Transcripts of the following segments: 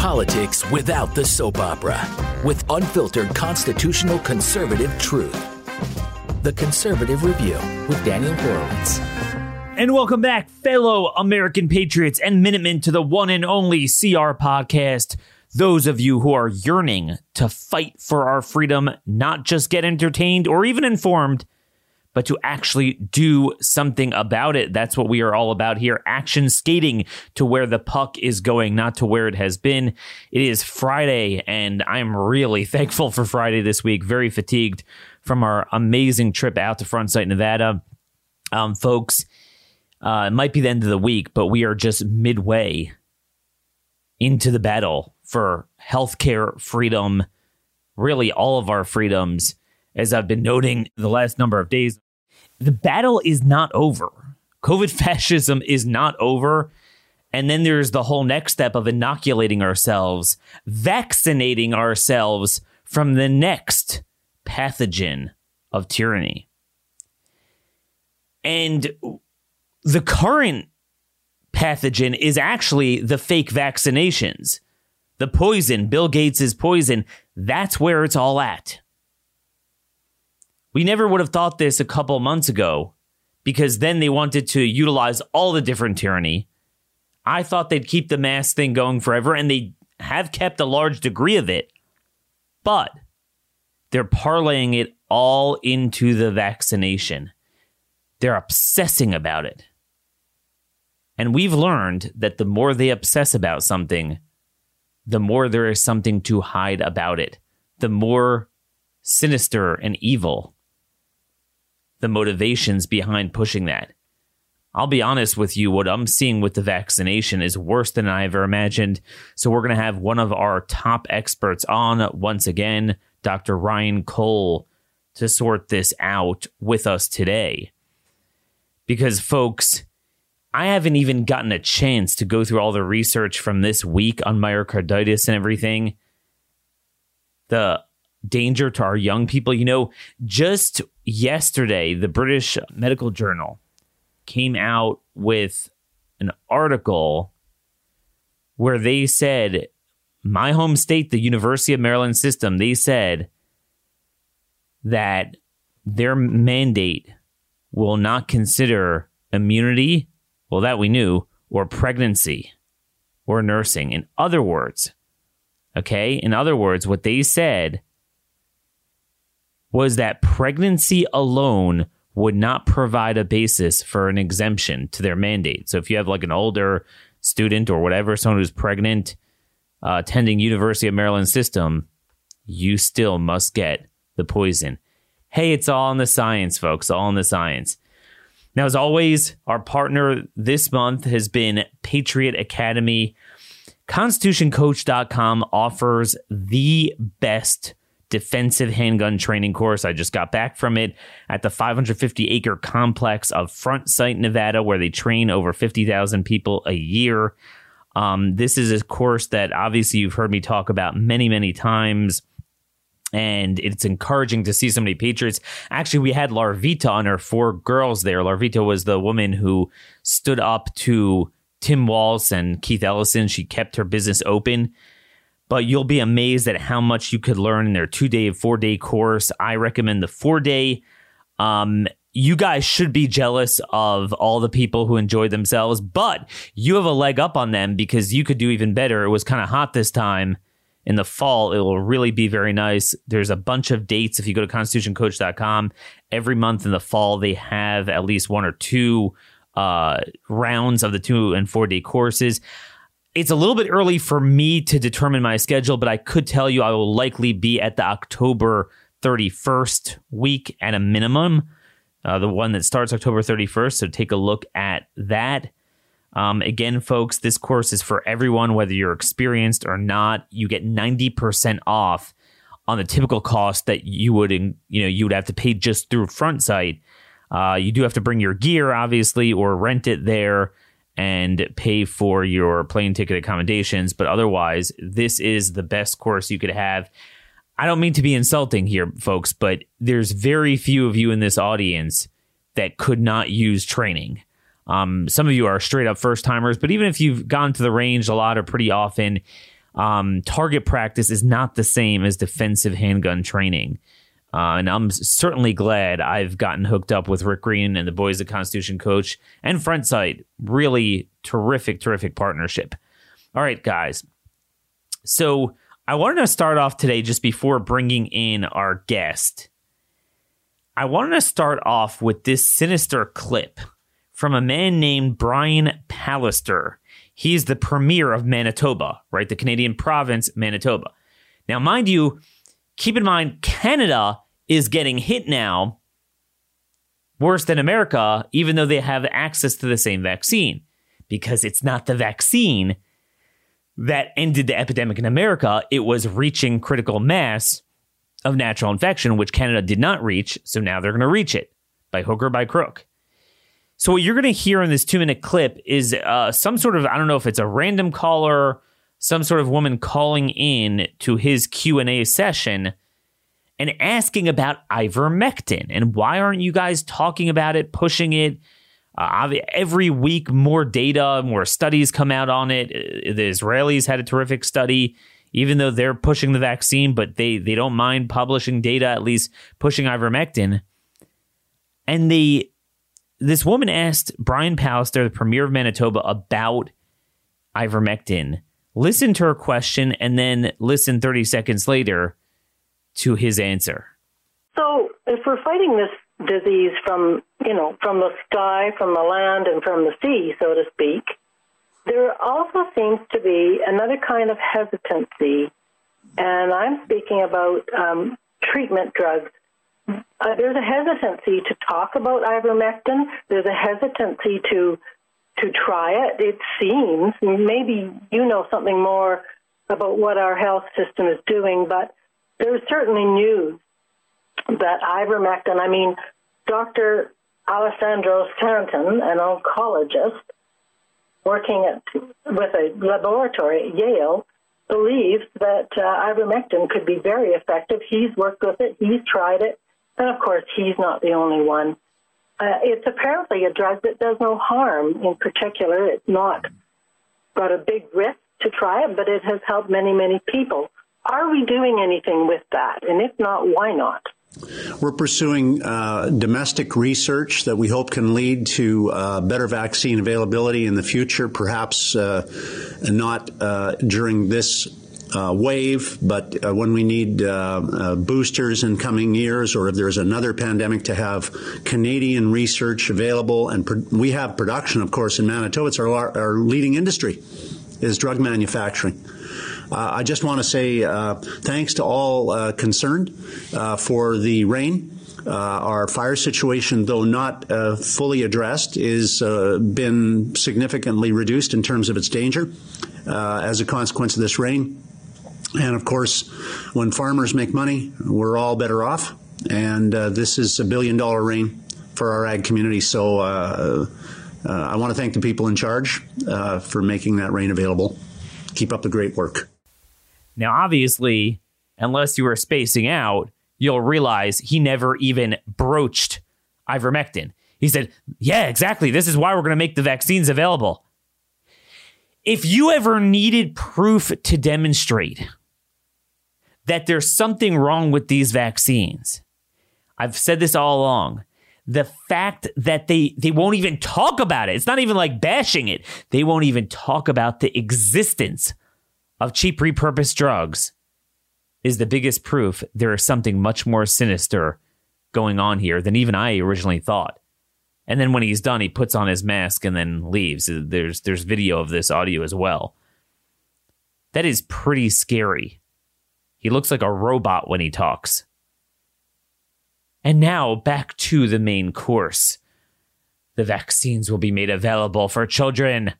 Politics without the soap opera, with unfiltered constitutional conservative truth. The Conservative Review with Daniel Horowitz. And welcome back, fellow American patriots and Minutemen, to the one and only CR podcast. Those of you who are yearning to fight for our freedom, not just get entertained or even informed, but to actually do something about it. That's what we are all about here. Action skating to where the puck is going, not to where it has been. It is Friday, and I'm really thankful for Friday this week. Very fatigued from our amazing trip out to Front Sight, Nevada. Um, folks, uh, it might be the end of the week, but we are just midway into the battle for healthcare freedom, really all of our freedoms as I've been noting the last number of days, the battle is not over. COVID fascism is not over. And then there's the whole next step of inoculating ourselves, vaccinating ourselves from the next pathogen of tyranny. And the current pathogen is actually the fake vaccinations. The poison, Bill Gates' poison, that's where it's all at. We never would have thought this a couple months ago because then they wanted to utilize all the different tyranny. I thought they'd keep the mask thing going forever, and they have kept a large degree of it. But they're parlaying it all into the vaccination. They're obsessing about it. And we've learned that the more they obsess about something, the more there is something to hide about it, the more sinister and evil the motivations behind pushing that. I'll be honest with you, what I'm seeing with the vaccination is worse than I ever imagined. So, we're going to have one of our top experts on once again, Dr. Ryan Cole, to sort this out with us today. Because, folks, I haven't even gotten a chance to go through all the research from this week on myocarditis and everything. The danger to our young people. You know, just yesterday, the British Medical Journal came out with an article where they said, my home state, the University of Maryland system, they said that their mandate will not consider immunity, well, that we knew, or pregnancy or nursing. In other words, okay, in other words, what they said was that pregnancy alone would not provide a basis for an exemption to their mandate. So if you have like an older student or whatever, someone who's pregnant, uh, attending University of Maryland system, you still must get the poison. Hey, it's all in the science, folks, all in the science. Now, as always, our partner this month has been Patriot Academy. ConstitutionCoach.com offers the best defensive handgun training course. I just got back from it at the 550 acre complex of Front Sight, Nevada, where they train over 50,000 people a year. Um, this is a course that obviously you've heard me talk about many, many times. And it's encouraging to see so many Patriots. Actually, we had Larvita on her four girls there. Larvita was the woman who stood up to Tim Walz and Keith Ellison. She kept her business open but you'll be amazed at how much you could learn in their two day, four day course. I recommend the four day. Um, you guys should be jealous of all the people who enjoyed themselves, but you have a leg up on them because you could do even better. It was kind of hot this time in the fall. It will really be very nice. There's a bunch of dates. If you go to constitutioncoach.com, every month in the fall, they have at least one or two uh, rounds of the two and four day courses it's a little bit early for me to determine my schedule, but I could tell you I will likely be at the October 31st week at a minimum, uh, the one that starts October 31st. So take a look at that. Um, again, folks, this course is for everyone, whether you're experienced or not. You get 90% off on the typical cost that you would, you know, you would have to pay just through Front Sight. Uh, you do have to bring your gear, obviously, or rent it there and pay for your plane ticket accommodations. But otherwise, this is the best course you could have. I don't mean to be insulting here, folks, but there's very few of you in this audience that could not use training. Um, some of you are straight up first timers, but even if you've gone to the range a lot or pretty often, um, target practice is not the same as defensive handgun training. Uh, and I'm certainly glad I've gotten hooked up with Rick Green and the boys at Constitution Coach and Front Sight. Really terrific, terrific partnership. All right, guys. So I wanted to start off today just before bringing in our guest. I wanted to start off with this sinister clip from a man named Brian Pallister. He's the premier of Manitoba, right? The Canadian province, Manitoba. Now, mind you, keep in mind, Canada is getting hit now worse than America, even though they have access to the same vaccine, because it's not the vaccine that ended the epidemic in America. It was reaching critical mass of natural infection, which Canada did not reach. So now they're going to reach it by hook or by crook. So what you're going to hear in this two minute clip is uh, some sort of I don't know if it's a random caller some sort of woman calling in to his Q&A session and asking about ivermectin and why aren't you guys talking about it, pushing it? Uh, every week, more data, more studies come out on it. Uh, the Israelis had a terrific study, even though they're pushing the vaccine, but they they don't mind publishing data, at least pushing ivermectin. And the this woman asked Brian Pallister, the premier of Manitoba, about ivermectin listen to her question and then listen 30 seconds later to his answer. So, if we're fighting this disease from, you know, from the sky, from the land, and from the sea, so to speak, there also seems to be another kind of hesitancy, and I'm speaking about um, treatment drugs. Uh, there's a hesitancy to talk about ivermectin. There's a hesitancy to to try it. It seems maybe you know something more about what our health system is doing, but there's certainly news that ivermectin. I mean, Dr. Alessandro Santin, an oncologist working at, with a laboratory at Yale, believes that uh, ivermectin could be very effective. He's worked with it, he's tried it, and of course, he's not the only one. Uh, it's apparently a drug that does no harm. In particular, it's not got a big risk to try it, but it has helped many, many people. Are we doing anything with that? And if not, why not? We're pursuing uh, domestic research that we hope can lead to uh, better vaccine availability in the future, perhaps uh, not uh, during this uh, wave, but uh, when we need uh, uh, boosters in coming years, or if there's another pandemic, to have Canadian research available, and pro- we have production, of course, in Manitoba. It's our, our leading industry is drug manufacturing. Uh, I just want to say uh, thanks to all concerned for the rain. Uh, our fire situation, though not uh, fully addressed, is uh, been significantly reduced in terms of its danger as a consequence of this rain. And of course, when farmers make money, we're all better off. And uh, this is a billion dollar rain for our ag community. So uh, uh, I want to thank the people in charge uh, for making that rain available. Keep up the great work. Now, obviously, unless you were spacing out, you'll realize he never even broached ivermectin. He said, Yeah, exactly. This is why we're going to make the vaccines available. If you ever needed proof to demonstrate that there's something wrong with these vaccines. I've said this all along. The fact that they they won't even talk about it. It's not even like bashing it. They won't even talk about the existence of cheap repurposed drugs is the biggest proof there is something much more sinister going on here than even I originally thought. And then when he's done, he puts on his mask and then leaves. There's there's video of this audio as well. That is pretty scary. He looks like a robot when he talks. And now back to the main course. the vaccines will be made available for children.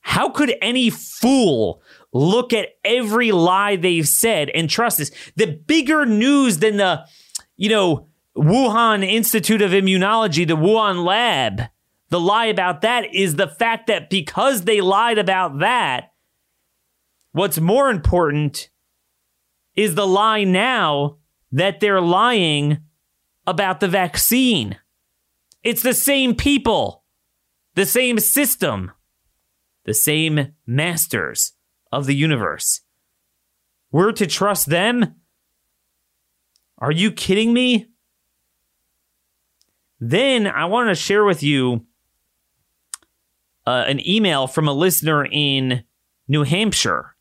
How could any fool look at every lie they've said and trust this? The bigger news than the, you know, Wuhan Institute of Immunology, the Wuhan lab, the lie about that is the fact that because they lied about that, what's more important is the lie now that they're lying about the vaccine. It's the same people, the same system, the same masters of the universe. We're to trust them? Are you kidding me? Then I want to share with you uh, an email from a listener in New Hampshire.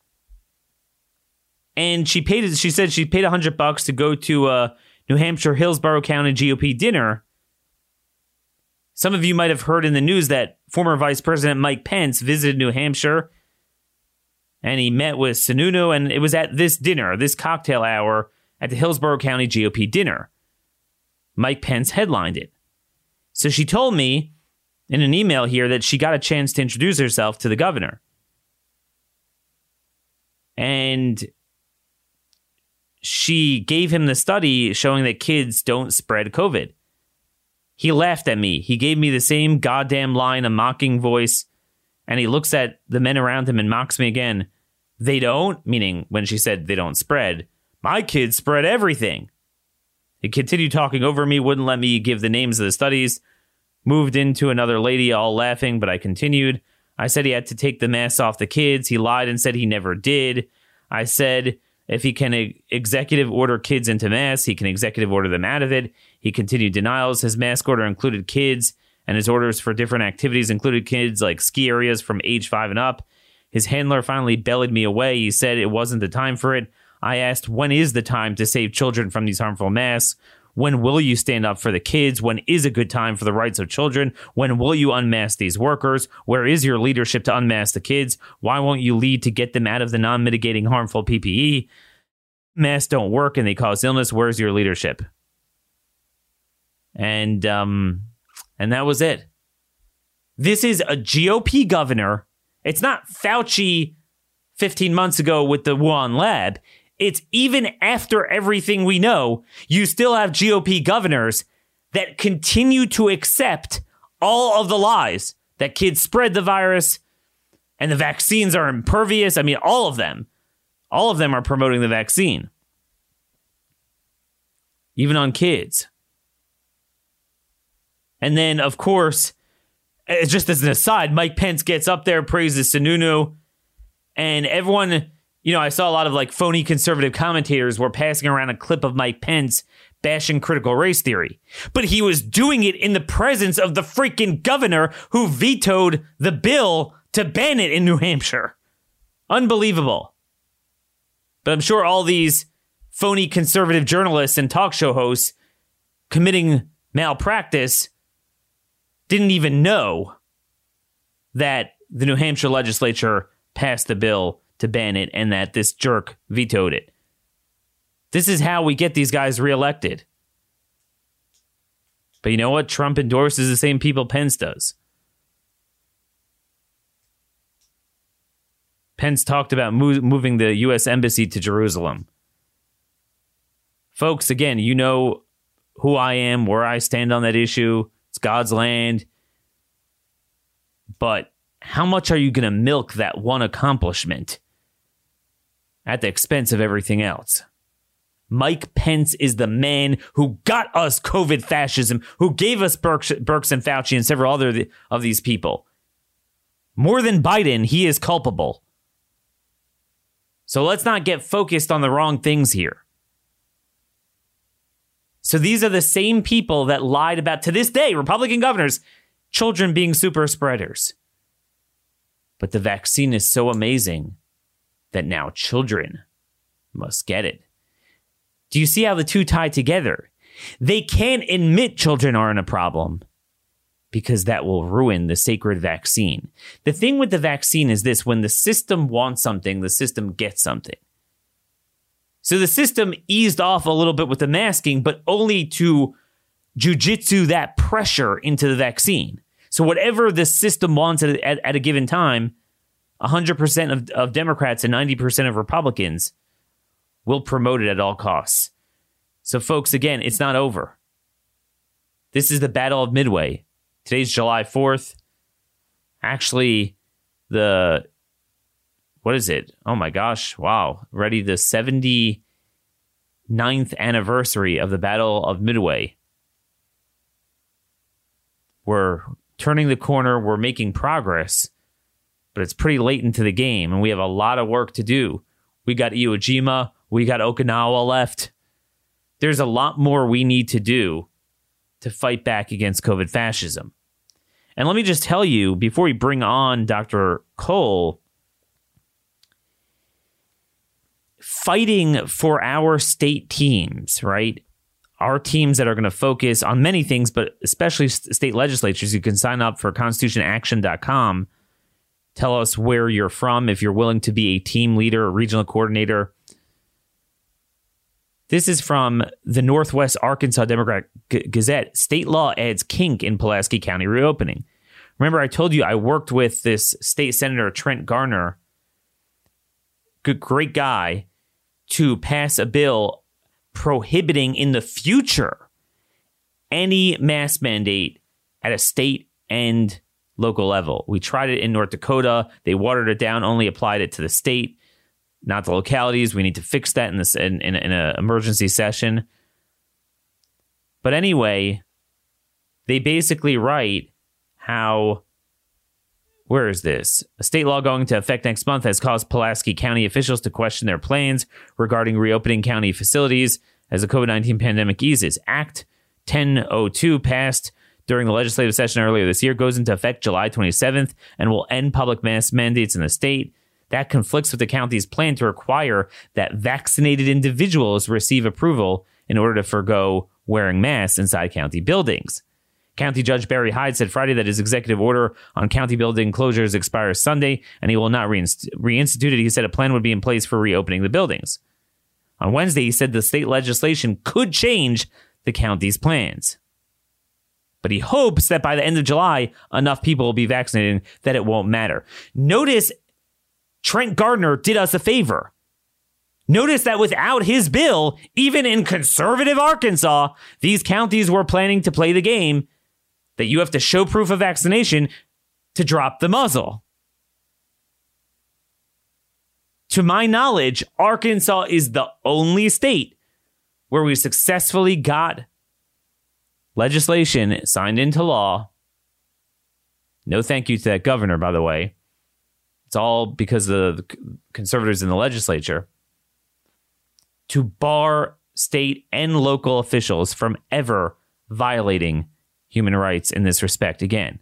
And she paid she said she paid 100 bucks to go to a New Hampshire Hillsborough County GOP dinner. Some of you might have heard in the news that former Vice President Mike Pence visited New Hampshire and he met with Sununu, and it was at this dinner, this cocktail hour at the Hillsborough County GOP dinner. Mike Pence headlined it. So she told me in an email here that she got a chance to introduce herself to the governor. And she gave him the study showing that kids don't spread COVID. He laughed at me. He gave me the same goddamn line, a mocking voice, and he looks at the men around him and mocks me again. They don't, meaning when she said they don't spread, my kids spread everything. He continued talking over me, wouldn't let me give the names of the studies. Moved into another lady, all laughing, but I continued. I said he had to take the mask off the kids. He lied and said he never did. I said if he can executive order kids into masks, he can executive order them out of it. He continued denials. His mask order included kids, and his orders for different activities included kids like ski areas from age five and up. His handler finally bellied me away. He said it wasn't the time for it. I asked, when is the time to save children from these harmful masks? When will you stand up for the kids? When is a good time for the rights of children? When will you unmask these workers? Where is your leadership to unmask the kids? Why won't you lead to get them out of the non mitigating harmful PPE? Masks don't work and they cause illness. Where's your leadership? And um and that was it. This is a GOP governor. It's not Fauci 15 months ago with the Wuhan lab. It's even after everything we know, you still have GOP governors that continue to accept all of the lies that kids spread the virus and the vaccines are impervious. I mean, all of them, all of them are promoting the vaccine, even on kids. And then, of course, uh, just as an aside, Mike Pence gets up there, praises Sununu, and everyone you know, I saw a lot of like phony conservative commentators were passing around a clip of Mike Pence bashing critical race theory. But he was doing it in the presence of the freaking governor who vetoed the bill to ban it in New Hampshire. Unbelievable. But I'm sure all these phony conservative journalists and talk show hosts committing malpractice didn't even know that the New Hampshire legislature passed the bill to ban it and that this jerk vetoed it. This is how we get these guys reelected. But you know what? Trump endorses the same people Pence does. Pence talked about move, moving the U.S. Embassy to Jerusalem. Folks, again, you know who I am, where I stand on that issue. It's God's land. But how much are you going to milk that one accomplishment? At the expense of everything else. Mike Pence is the man who got us COVID fascism, who gave us Birx, Birx and Fauci and several other of these people. More than Biden, he is culpable. So let's not get focused on the wrong things here. So these are the same people that lied about, to this day, Republican governors, children being super spreaders. But the vaccine is so amazing that now children must get it. Do you see how the two tie together? They can't admit children aren't a problem because that will ruin the sacred vaccine. The thing with the vaccine is this when the system wants something, the system gets something. So the system eased off a little bit with the masking, but only to jujitsu that pressure into the vaccine. So whatever the system wants at, at, at a given time, 100% of, of Democrats and 90% of Republicans will promote it at all costs. So, folks, again, it's not over. This is the Battle of Midway. Today's July 4th. Actually, the what is it? Oh my gosh. Wow. Ready the 79th anniversary of the Battle of Midway. We're turning the corner, we're making progress, but it's pretty late into the game, and we have a lot of work to do. We got Iwo Jima, we got Okinawa left. There's a lot more we need to do to fight back against COVID fascism. And let me just tell you before we bring on Dr. Cole, fighting for our state teams, right? Our teams that are going to focus on many things, but especially state legislatures. You can sign up for constitutionaction.com. Tell us where you're from if you're willing to be a team leader, a regional coordinator. This is from the Northwest Arkansas Democrat Gazette. State law adds kink in Pulaski County reopening. Remember, I told you I worked with this state senator, Trent Garner, good, great guy, to pass a bill prohibiting in the future any mask mandate at a state and local level. We tried it in North Dakota. They watered it down, only applied it to the state, not the localities. We need to fix that in this in, in, in an emergency session. But anyway, they basically write how where is this? A state law going to effect next month has caused Pulaski County officials to question their plans regarding reopening county facilities as the COVID 19 pandemic eases. Act 1002 passed during the legislative session earlier this year goes into effect July 27th and will end public mask mandates in the state. That conflicts with the county's plan to require that vaccinated individuals receive approval in order to forego wearing masks inside county buildings. County Judge Barry Hyde said Friday that his executive order on county building closures expires Sunday and he will not reinst- reinstitute it. He said a plan would be in place for reopening the buildings. On Wednesday, he said the state legislation could change the county's plans. But he hopes that by the end of July, enough people will be vaccinated that it won't matter. Notice Trent Garner did us a favor. Notice that without his bill, even in conservative Arkansas, these counties were planning to play the game that you have to show proof of vaccination to drop the muzzle. To my knowledge, Arkansas is the only state where we successfully got legislation signed into law. No thank you to that governor, by the way. It's all because of the conservatives in the legislature to bar state and local officials from ever violating human rights in this respect again.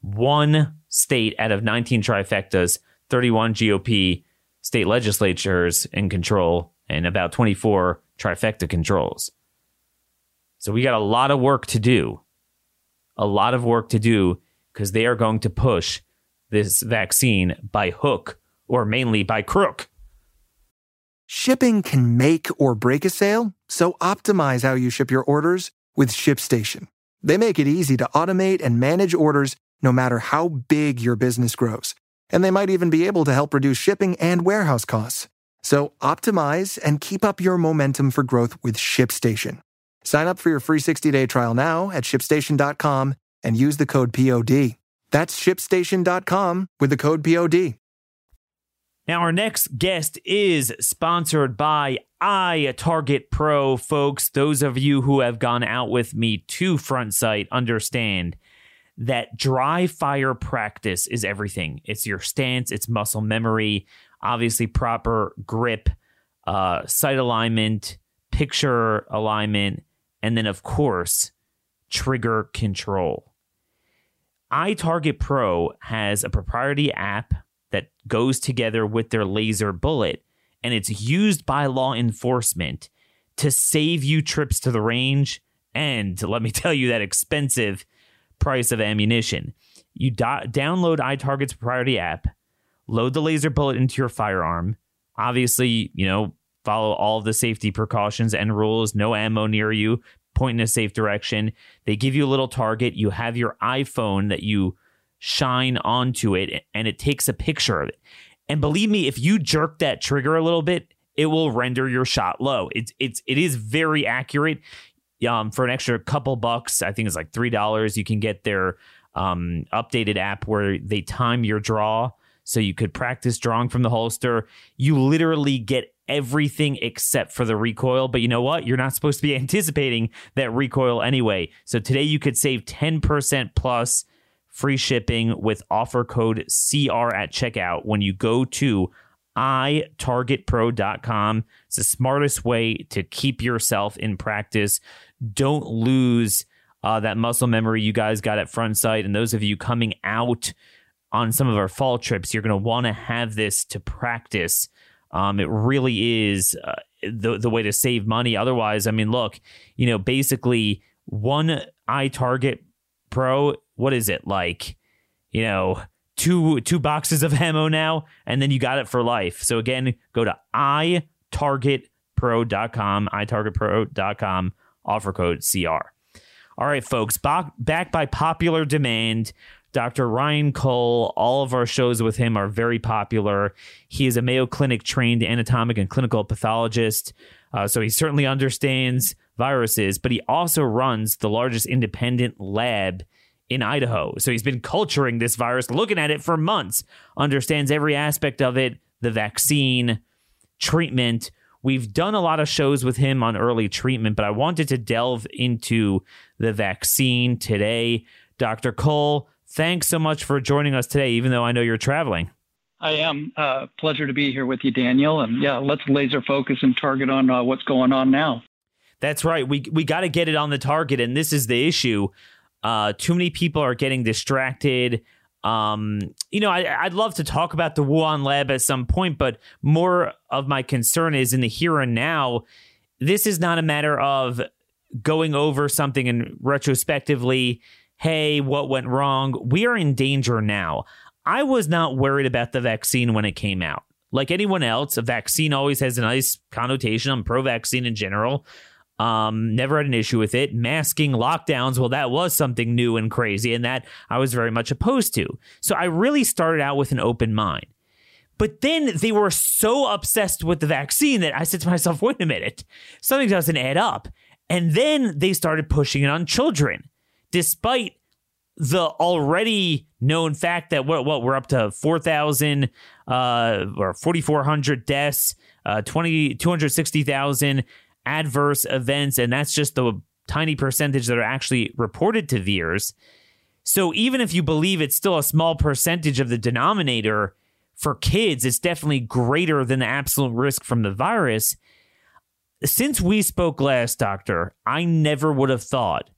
One state out of 19 trifectas, 31 GOP state legislatures in control, and about 24 trifecta controls. So we got a lot of work to do. A lot of work to do because they are going to push this vaccine by hook or mainly by crook. Shipping can make or break a sale, so optimize how you ship your orders with ShipStation. They make it easy to automate and manage orders no matter how big your business grows. And they might even be able to help reduce shipping and warehouse costs. So optimize and keep up your momentum for growth with ShipStation. Sign up for your free 60-day trial now at shipstation.com and use the code POD. That's shipstation.com with the code POD. Now, our next guest is sponsored by iTarget Pro, folks. Those of you who have gone out with me to Front Sight understand that dry fire practice is everything. It's your stance, it's muscle memory, obviously proper grip, uh, sight alignment, picture alignment, and then, of course, trigger control. iTarget Pro has a proprietary app that goes together with their laser bullet, and it's used by law enforcement to save you trips to the range and let me tell you that expensive price of ammunition. You do- download iTarget's proprietary app, load the laser bullet into your firearm. Obviously, you know, follow all the safety precautions and rules, no ammo near you, point in a safe direction. They give you a little target. You have your iPhone that you shine onto it and it takes a picture of it. And believe me, if you jerk that trigger a little bit, it will render your shot low. It's it's it is very accurate. Um, for an extra couple bucks, I think it's like three dollars. You can get their um, updated app where they time your draw, so you could practice drawing from the holster. You literally get everything except for the recoil. But you know what? You're not supposed to be anticipating that recoil anyway. So today you could save ten percent plus free shipping with offer code CR at checkout when you go to itargetpro.com. It's the smartest way to keep yourself in practice. Don't lose uh, that muscle memory you guys got at front sight. And those of you coming out on some of our fall trips, you're going to want to have this to practice. Um, it really is uh, the the way to save money. Otherwise, I mean, look, you know, basically one iTarget Pro, what is it like? You know, two two boxes of ammo now, and then you got it for life. So again, go to itargetpro.com, itargetpro.com, offer code CR. All right, folks, back, back by popular demand. Dr. Ryan Cole, all of our shows with him are very popular. He is a Mayo Clinic trained anatomic and clinical pathologist, uh, so he certainly understands viruses, but he also runs the largest independent lab in Idaho. So he's been culturing this virus, looking at it for months, understands every aspect of it, the vaccine, treatment. We've done a lot of shows with him on early treatment, but I wanted to delve into the vaccine today. Dr. Cole, thanks so much for joining us today, even though I know you're traveling. I am. Uh, pleasure to be here with you, Daniel. And yeah, let's laser focus and target on uh, what's going on now. That's right. We we got to get it on the target, and this is the issue. Uh, too many people are getting distracted. Um, you know, I, would love to talk about the Wuhan lab at some point, but more of my concern is in the here and now. This is not a matter of going over something and retrospectively, hey, what went wrong? We are in danger now. I was not worried about the vaccine when it came out. Like anyone else, a vaccine always has a nice connotation. I'm pro vaccine in general. Um, never had an issue with it. Masking lockdowns, well, that was something new and crazy, and that I was very much opposed to. So I really started out with an open mind. But then they were so obsessed with the vaccine that I said to myself, wait a minute, something doesn't add up. And then they started pushing it on children, despite the already known fact that what, what we're up to 4,000 uh, or 4,400 deaths, uh, 20, 260,000 adverse events, and that's just the tiny percentage that are actually reported to VAERS. So even if you believe it's still a small percentage of the denominator for kids, it's definitely greater than the absolute risk from the virus. Since we spoke last, Doctor, I never would have thought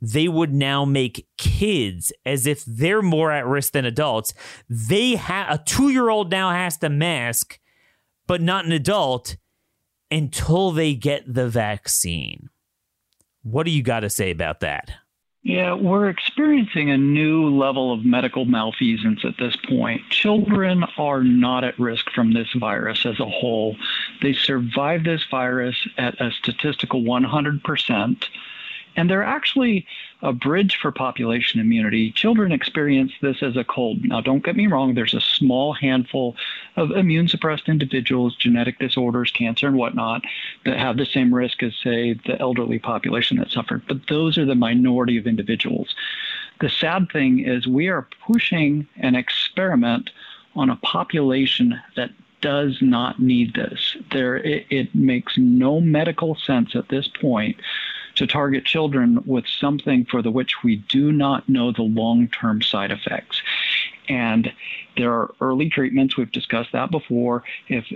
they would now make kids as if they're more at risk than adults. They have a two year old now has to mask, but not an adult until they get the vaccine. What do you got to say about that? Yeah, we're experiencing a new level of medical malfeasance at this point. Children are not at risk from this virus as a whole. They survive this virus at a statistical 100% and they're actually a bridge for population immunity. Children experience this as a cold. Now, don't get me wrong, there's a small handful of immune suppressed individuals, genetic disorders, cancer, and whatnot, that have the same risk as, say, the elderly population that suffered. But those are the minority of individuals. The sad thing is, we are pushing an experiment on a population that does not need this. There, it, it makes no medical sense at this point to target children with something for the which we do not know the long-term side effects. And there are early treatments. We've discussed that before. If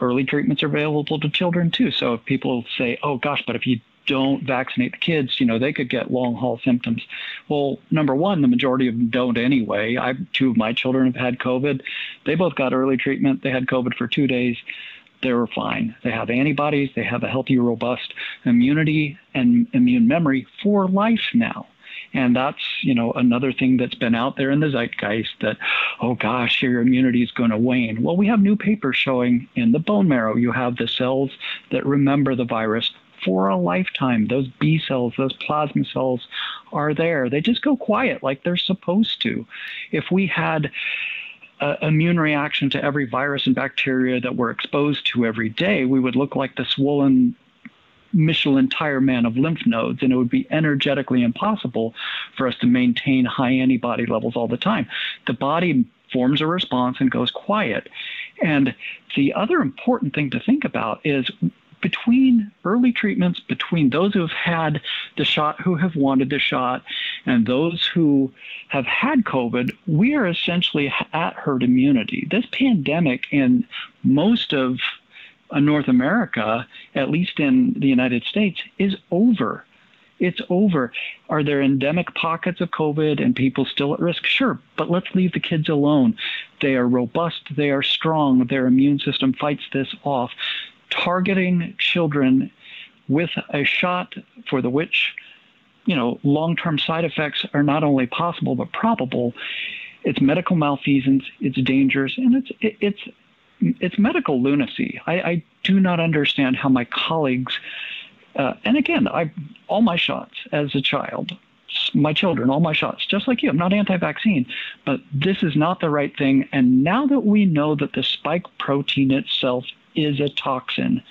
early treatments are available to children too. So if people say, "Oh gosh, but if you don't vaccinate the kids, you know, they could get long haul symptoms. Well, number one, the majority of them don't anyway. I two of my children have had COVID. They both got early treatment. They had COVID for two days they're fine. They have antibodies, they have a healthy, robust immunity and immune memory for life now. And that's, you know, another thing that's been out there in the zeitgeist that, oh gosh, your immunity is going to wane. Well, we have new papers showing in the bone marrow, you have the cells that remember the virus for a lifetime. Those B cells, those plasma cells are there. They just go quiet like they're supposed to. If we had uh, immune reaction to every virus and bacteria that we're exposed to every day, we would look like the swollen Michelin tire man of lymph nodes, and it would be energetically impossible for us to maintain high antibody levels all the time. The body forms a response and goes quiet. And the other important thing to think about is between early treatments, between those who have had the shot, who have wanted the shot, and those who have had COVID, we are essentially at herd immunity. This pandemic in most of uh, North America, at least in the United States, is over. It's over. Are there endemic pockets of COVID and people still at risk? Sure, but let's leave the kids alone. They are robust, they are strong, their immune system fights this off. Targeting children with a shot for the which, you know, long-term side effects are not only possible but probable. It's medical malfeasance, it's dangerous, and it's it's it's medical lunacy. I, I do not understand how my colleagues, uh, and again, I all my shots as a child, my children, all my shots, just like you. I'm not anti-vaccine, but this is not the right thing. And now that we know that the spike protein itself is a toxin,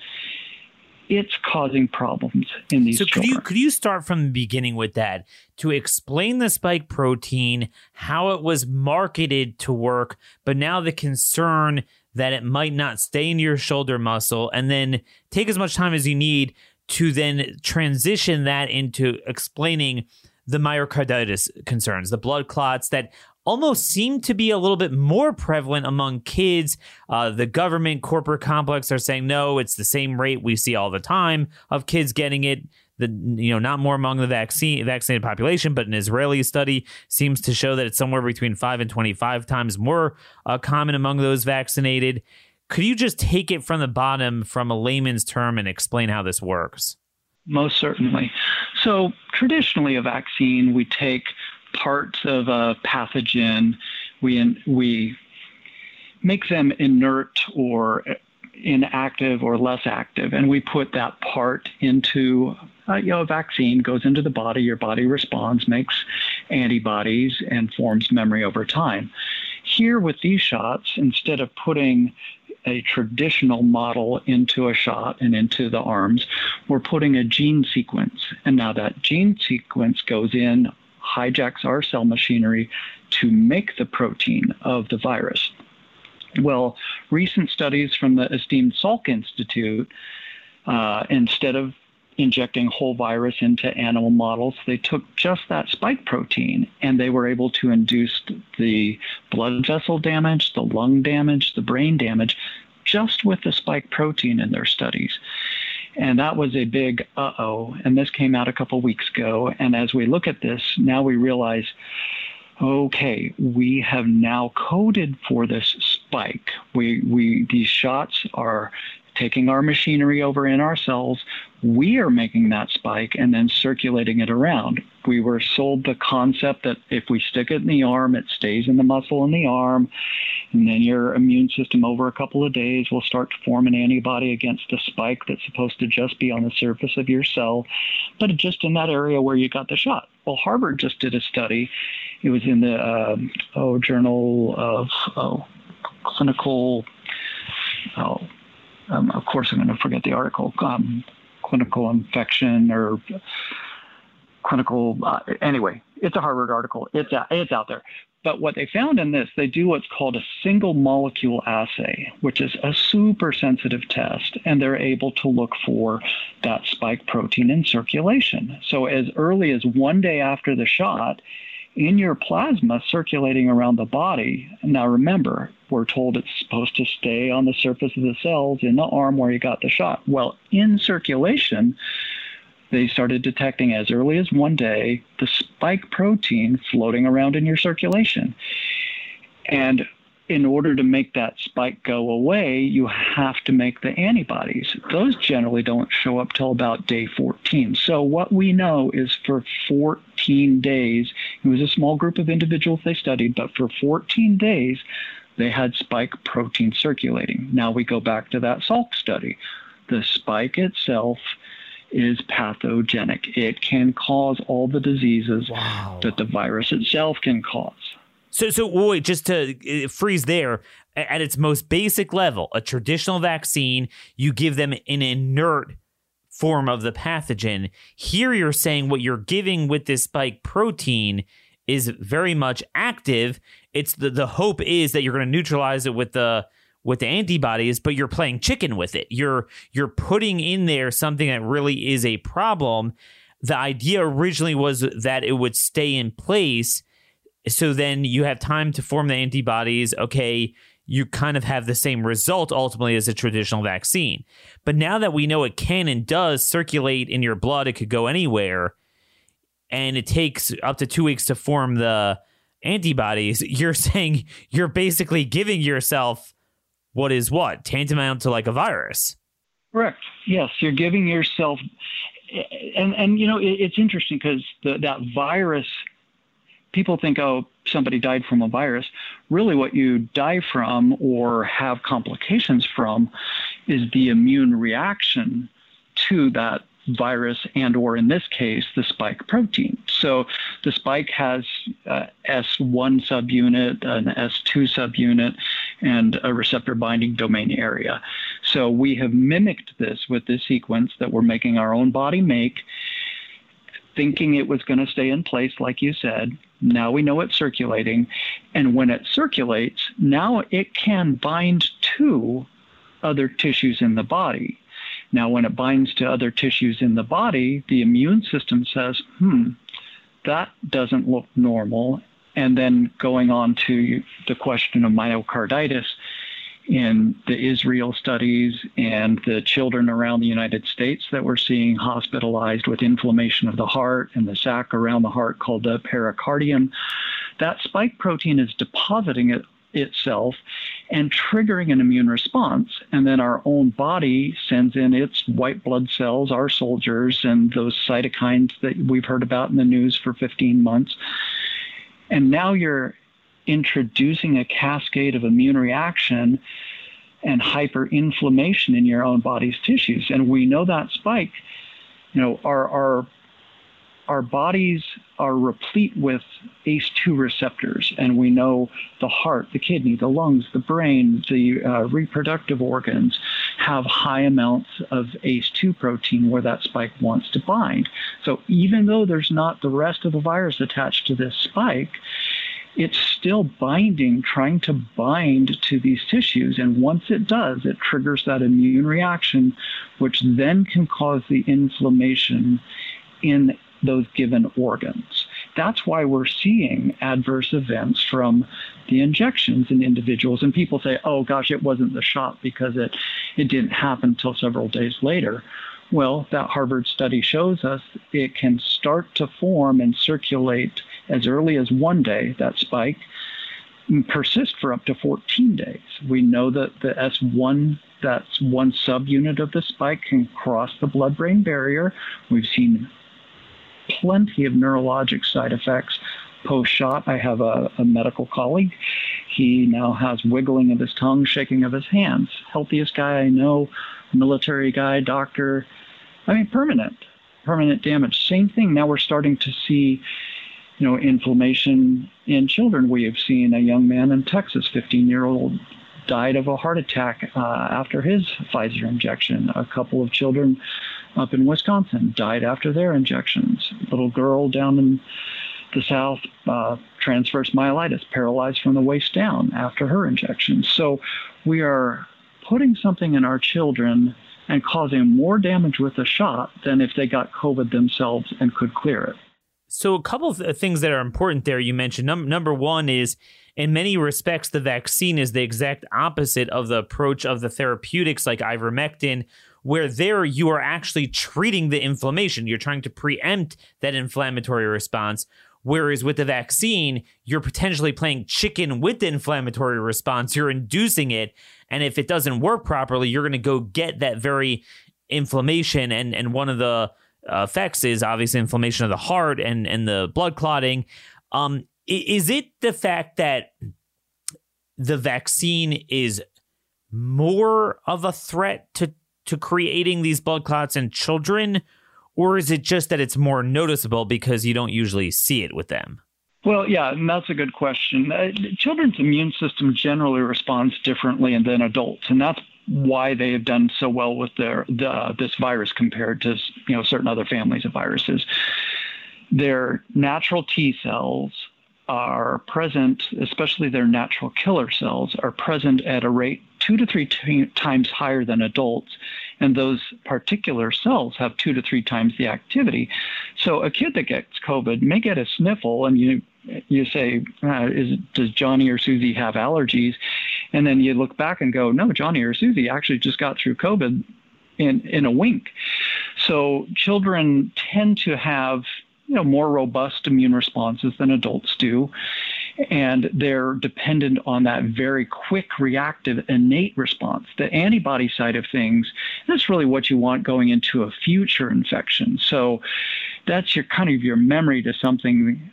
it's causing problems in these so children. could you could you start from the beginning with that to explain the spike protein how it was marketed to work but now the concern that it might not stay in your shoulder muscle and then take as much time as you need to then transition that into explaining the myocarditis concerns, the blood clots that almost seem to be a little bit more prevalent among kids. Uh, the government corporate complex are saying no, it's the same rate we see all the time of kids getting it the you know not more among the vaccine vaccinated population, but an Israeli study seems to show that it's somewhere between five and twenty five times more uh, common among those vaccinated. Could you just take it from the bottom, from a layman's term, and explain how this works? Most certainly. So traditionally, a vaccine we take parts of a pathogen, we we make them inert or inactive or less active, and we put that part into uh, you know a vaccine goes into the body, your body responds, makes antibodies, and forms memory over time. Here with these shots, instead of putting a traditional model into a shot and into the arms, we're putting a gene sequence. And now that gene sequence goes in, hijacks our cell machinery to make the protein of the virus. Well, recent studies from the esteemed Salk Institute, uh, instead of injecting whole virus into animal models, they took just that spike protein and they were able to induce the blood vessel damage, the lung damage, the brain damage just with the spike protein in their studies. And that was a big uh oh. And this came out a couple weeks ago. And as we look at this, now we realize okay, we have now coded for this spike. We, we, these shots are taking our machinery over in our cells. We are making that spike and then circulating it around. We were sold the concept that if we stick it in the arm, it stays in the muscle in the arm, and then your immune system over a couple of days will start to form an antibody against the spike that's supposed to just be on the surface of your cell, but just in that area where you got the shot. Well, Harvard just did a study. It was in the uh, oh, Journal of oh, Clinical. Oh, um, of course, I'm going to forget the article. Um, clinical infection or clinical. Uh, anyway, it's a Harvard article. It's out, it's out there. But what they found in this, they do what's called a single molecule assay, which is a super sensitive test, and they're able to look for that spike protein in circulation. So as early as one day after the shot, in your plasma circulating around the body. Now remember, we're told it's supposed to stay on the surface of the cells in the arm where you got the shot. Well, in circulation, they started detecting as early as one day the spike protein floating around in your circulation. And in order to make that spike go away, you have to make the antibodies. Those generally don't show up till about day 14. So, what we know is for 14 days, it was a small group of individuals they studied, but for 14 days, they had spike protein circulating. Now we go back to that Salk study. The spike itself is pathogenic. It can cause all the diseases Wow. that the virus itself can cause. So, so wait, just to uh, freeze there, at its most basic level, a traditional vaccine, you give them an inert form of the pathogen. Here, you're saying what you're giving with this spike protein is very much active. It's the the hope is that you're going to neutralize it with the with the antibodies, but you're playing chicken with it. You're you're putting in there something that really is a problem. The idea originally was that it would stay in place so then you have time to form the antibodies. Okay, you kind of have the same result ultimately as a traditional vaccine. But now that we know it can and does circulate in your blood, it could go anywhere, and it takes up to two weeks to form the antibodies, you're saying you're basically giving yourself what is what? Tantamount to like a virus. Correct. Yes, you're giving yourself, and and you know it, it's interesting because that virus, people think oh somebody died from a virus. Really, what you die from or have complications from is the immune reaction to that virus and or in this case the spike protein. So the spike has uh, s1 subunit an s2 subunit and a receptor binding domain area. So we have mimicked this with this sequence that we're making our own body make thinking it was going to stay in place like you said. Now we know it's circulating and when it circulates now it can bind to other tissues in the body now, when it binds to other tissues in the body, the immune system says, hmm, that doesn't look normal. And then going on to the question of myocarditis, in the Israel studies and the children around the United States that we're seeing hospitalized with inflammation of the heart and the sac around the heart called the pericardium, that spike protein is depositing it itself and triggering an immune response. And then our own body sends in its white blood cells, our soldiers, and those cytokines that we've heard about in the news for 15 months. And now you're introducing a cascade of immune reaction and hyperinflammation in your own body's tissues. And we know that spike, you know, our, our our bodies are replete with ACE2 receptors, and we know the heart, the kidney, the lungs, the brain, the uh, reproductive organs have high amounts of ACE2 protein where that spike wants to bind. So even though there's not the rest of the virus attached to this spike, it's still binding, trying to bind to these tissues. And once it does, it triggers that immune reaction, which then can cause the inflammation in those given organs. That's why we're seeing adverse events from the injections in individuals. And people say, oh gosh, it wasn't the shot because it, it didn't happen until several days later. Well, that Harvard study shows us it can start to form and circulate as early as one day, that spike, persist for up to 14 days. We know that the S1 that's one subunit of the spike can cross the blood brain barrier. We've seen plenty of neurologic side effects post shot. I have a, a, medical colleague. He now has wiggling of his tongue, shaking of his hands. Healthiest guy I know, military guy, doctor. I mean, permanent, permanent damage. Same thing. Now we're starting to see, you know, inflammation in children. We have seen a young man in Texas, 15 year old, died of a heart attack uh, after his Pfizer injection. A couple of children up in Wisconsin died after their injections. Little girl down in the south, uh, transverse myelitis, paralyzed from the waist down after her injections. So we are putting something in our children and causing more damage with a shot than if they got COVID themselves and could clear it. So, a couple of things that are important there you mentioned. Num- number one is, in many respects, the vaccine is the exact opposite of the approach of the therapeutics like ivermectin, where there you are actually treating the inflammation. You're trying to preempt that inflammatory response. Whereas with the vaccine, you're potentially playing chicken with the inflammatory response. You're inducing it. And if it doesn't work properly, you're going to go get that very inflammation. And, and one of the uh, effects is obviously inflammation of the heart and, and the blood clotting. Um, is it the fact that the vaccine is more of a threat to to creating these blood clots in children Or is it just that it's more noticeable because you don't usually see it with them? Well, yeah, and that's a good question. Uh, children's immune system generally responds differently than adults, and that's why they have done so well with their the, this virus compared to you know certain other families of viruses. Their natural T cells are present, especially their natural killer cells, are present at a rate two to three t- times higher than adults. And those particular cells have two to three times the activity. So a kid that gets COVID may get a sniffle, and you you say, uh, is, does Johnny or Susie have allergies? And then you look back and go, no, Johnny or Susie actually just got through COVID in, in a wink. So children tend to have you know more robust immune responses than adults do. And they're dependent on that very quick reactive innate response the antibody side of things. That's really what you want going into a future infection. So that's your kind of your memory to something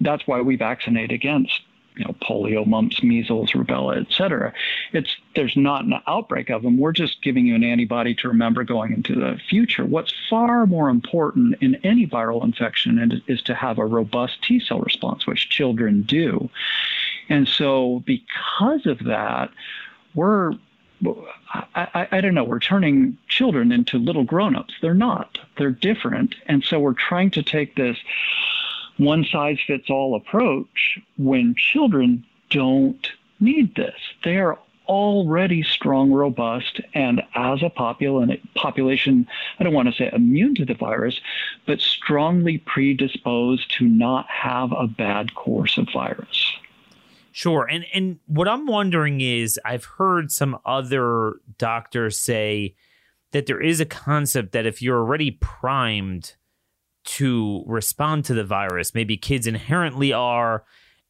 that's why we vaccinate against you know, polio, mumps, measles, rubella, et cetera. It's there's not an outbreak of them. We're just giving you an antibody to remember going into the future. What's far more important in any viral infection is to have a robust T cell response, which children do. And so, because of that, we're I, I, don't know, we're turning children into little grown-ups. They're not. They're different. And so we're trying to take this one size fits all approach when children don't need this. They are already strong, robust, and as a population, I don't want to say immune to the virus, but strongly predisposed to not have a bad course of virus. Sure. And and what I'm wondering is I've heard some other doctors say that there is a concept that if you're already primed to respond to the virus. Maybe kids inherently are.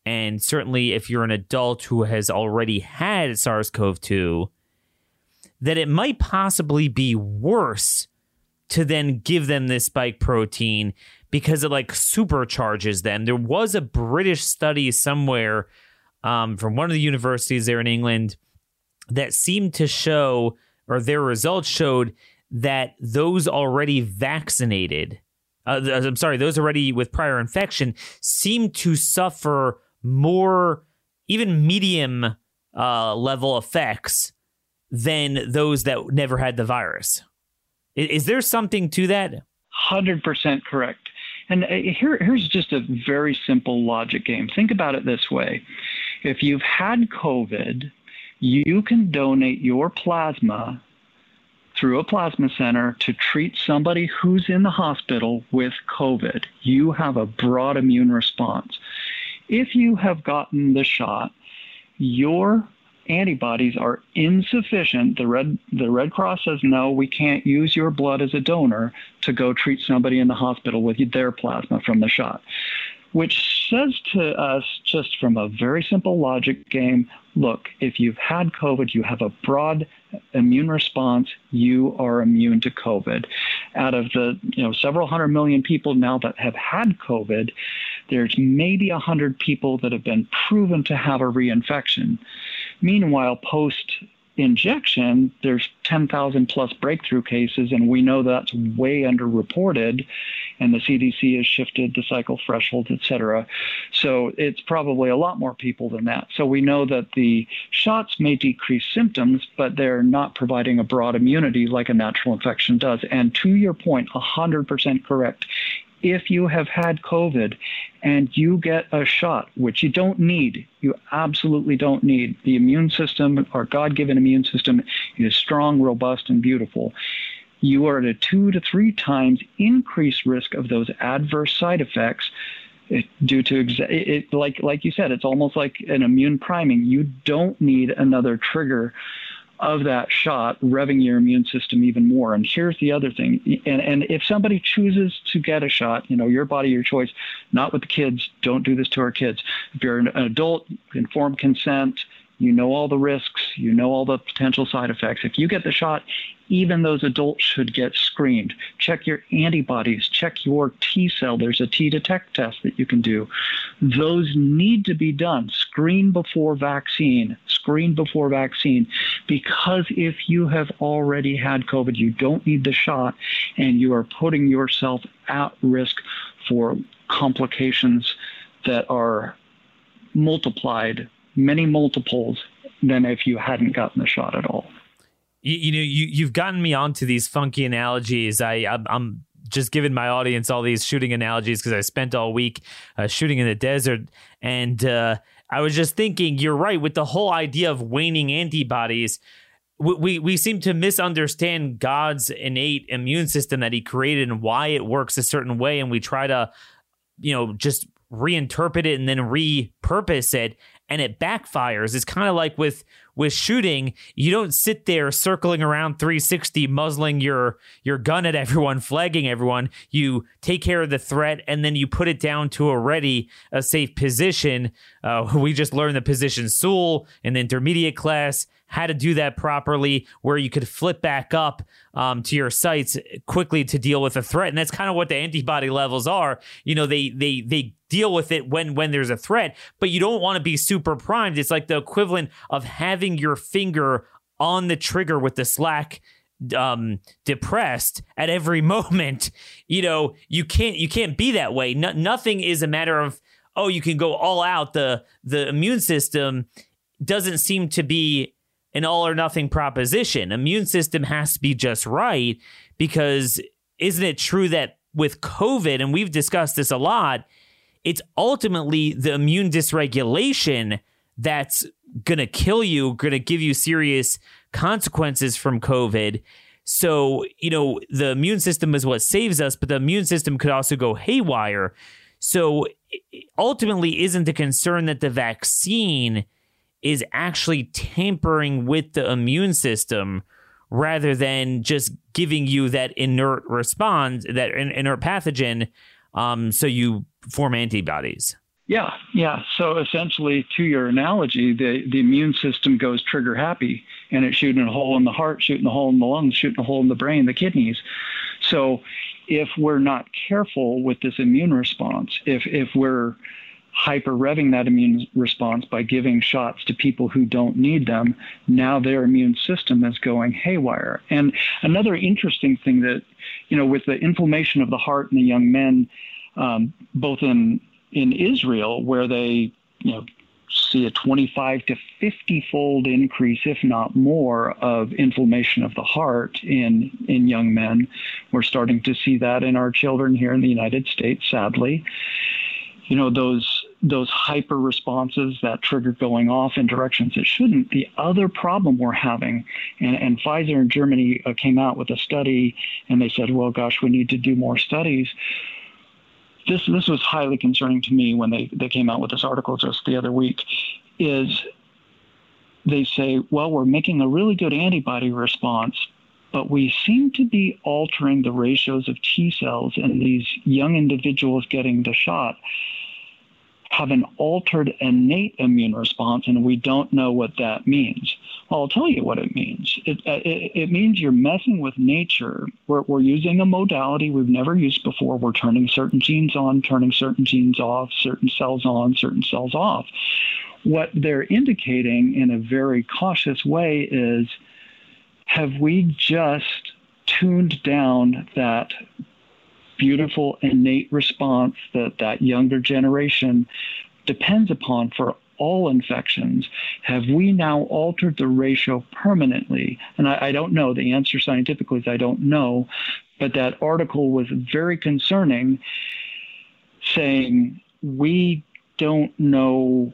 And certainly, if you're an adult who has already had SARS CoV 2, that it might possibly be worse to then give them this spike protein because it like supercharges them. There was a British study somewhere um, from one of the universities there in England that seemed to show, or their results showed, that those already vaccinated uh, I'm sorry, those already with prior infection seem to suffer more, even medium uh, level effects than those that never had the virus. Is, is there something to that? 100% correct. And uh, here, here's just a very simple logic game. Think about it this way if you've had COVID, you can donate your plasma through a plasma center to treat somebody who's in the hospital with COVID. You have a broad immune response. If you have gotten the shot, your antibodies are insufficient. The Red the Red Cross says no, we can't use your blood as a donor to go treat somebody in the hospital with their plasma from the shot which says to us, just from a very simple logic game look, if you've had COVID, you have a broad immune response, you are immune to COVID. Out of the you know several hundred million people now that have had COVID, there's maybe a hundred people that have been proven to have a reinfection. Meanwhile, post injection, there's 10,000 plus breakthrough cases, and we know that's way underreported. And the CDC has shifted the cycle thresholds, et cetera. So it's probably a lot more people than that. So we know that the shots may decrease symptoms, but they're not providing a broad immunity like a natural infection does. And to your point, 100% correct if you have had COVID and you get a shot, which you don't need, you absolutely don't need, the immune system, our God given immune system, is strong, robust, and beautiful. You are at a two to three times increased risk of those adverse side effects eh, due to it, like like you said, it's almost like an immune priming. You don't need another trigger of that shot, revving your immune system even more. And here's the other thing. And, and if somebody chooses to get a shot, you know, your body, your choice, not with the kids, don't do this to our kids. If you're an adult, informed consent, You know all the risks. You know all the potential side effects. If you get the shot, even those adults should get screened. Check your antibodies, check your T cell. There's a T detect test that you can do. Those need to be done. Screen before vaccine, screen before vaccine, because if you have already had COVID, you don't need the shot, and you are putting yourself at risk for complications that are multiplied many multiples than if you hadn't gotten the shot at all. You, you know, you you've gotten me onto these funky analogies. I I'm, I'm just giving my audience all these shooting analogies because I spent all week uh, shooting in the desert, and uh, I was just thinking, you're right with the whole idea of waning antibodies. We, we we seem to misunderstand God's innate immune system that He created and why it works a certain way, and we try to, you know, just reinterpret it and then repurpose it and it backfires. It's kind of like with with shooting, you don't sit there circling around 360 muzzling your your gun at everyone, flagging everyone. You take care of the threat and then you put it down to a ready, a safe position. Uh, we just learned the position Sul in the intermediate class how to do that properly, where you could flip back up um, to your sights quickly to deal with a threat, and that's kind of what the antibody levels are. You know, they they they deal with it when when there's a threat, but you don't want to be super primed. It's like the equivalent of having your finger on the trigger with the slack um depressed at every moment you know you can't you can't be that way no, nothing is a matter of oh you can go all out the the immune system doesn't seem to be an all or nothing proposition. Immune system has to be just right because isn't it true that with COVID, and we've discussed this a lot, it's ultimately the immune dysregulation that's going to kill you, going to give you serious consequences from COVID. So, you know, the immune system is what saves us, but the immune system could also go haywire. So, ultimately, isn't the concern that the vaccine is actually tampering with the immune system rather than just giving you that inert response, that inert pathogen, um, so you form antibodies. Yeah, yeah. So essentially, to your analogy, the, the immune system goes trigger happy and it's shooting a hole in the heart, shooting a hole in the lungs, shooting a hole in the brain, the kidneys. So if we're not careful with this immune response, if, if we're hyper revving that immune response by giving shots to people who don't need them, now their immune system is going haywire. And another interesting thing that, you know, with the inflammation of the heart in the young men, um, both in in Israel, where they, you know, see a 25 to 50 fold increase, if not more, of inflammation of the heart in, in young men. We're starting to see that in our children here in the United States, sadly. You know, those those hyper responses that trigger going off in directions it shouldn't. The other problem we're having, and, and Pfizer in Germany uh, came out with a study and they said, well, gosh, we need to do more studies. This, this was highly concerning to me when they, they came out with this article just the other week, is they say, well, we're making a really good antibody response, but we seem to be altering the ratios of T cells in these young individuals getting the shot have an altered innate immune response, and we don't know what that means. Well, I'll tell you what it means. It, uh, it, it means you're messing with nature. We're, we're using a modality we've never used before. We're turning certain genes on, turning certain genes off, certain cells on, certain cells off. What they're indicating in a very cautious way is have we just tuned down that beautiful innate response that that younger generation depends upon for all infections, have we now altered the ratio permanently? And I, I, don't know. The answer scientifically is I don't know. But that article was very concerning, saying we don't know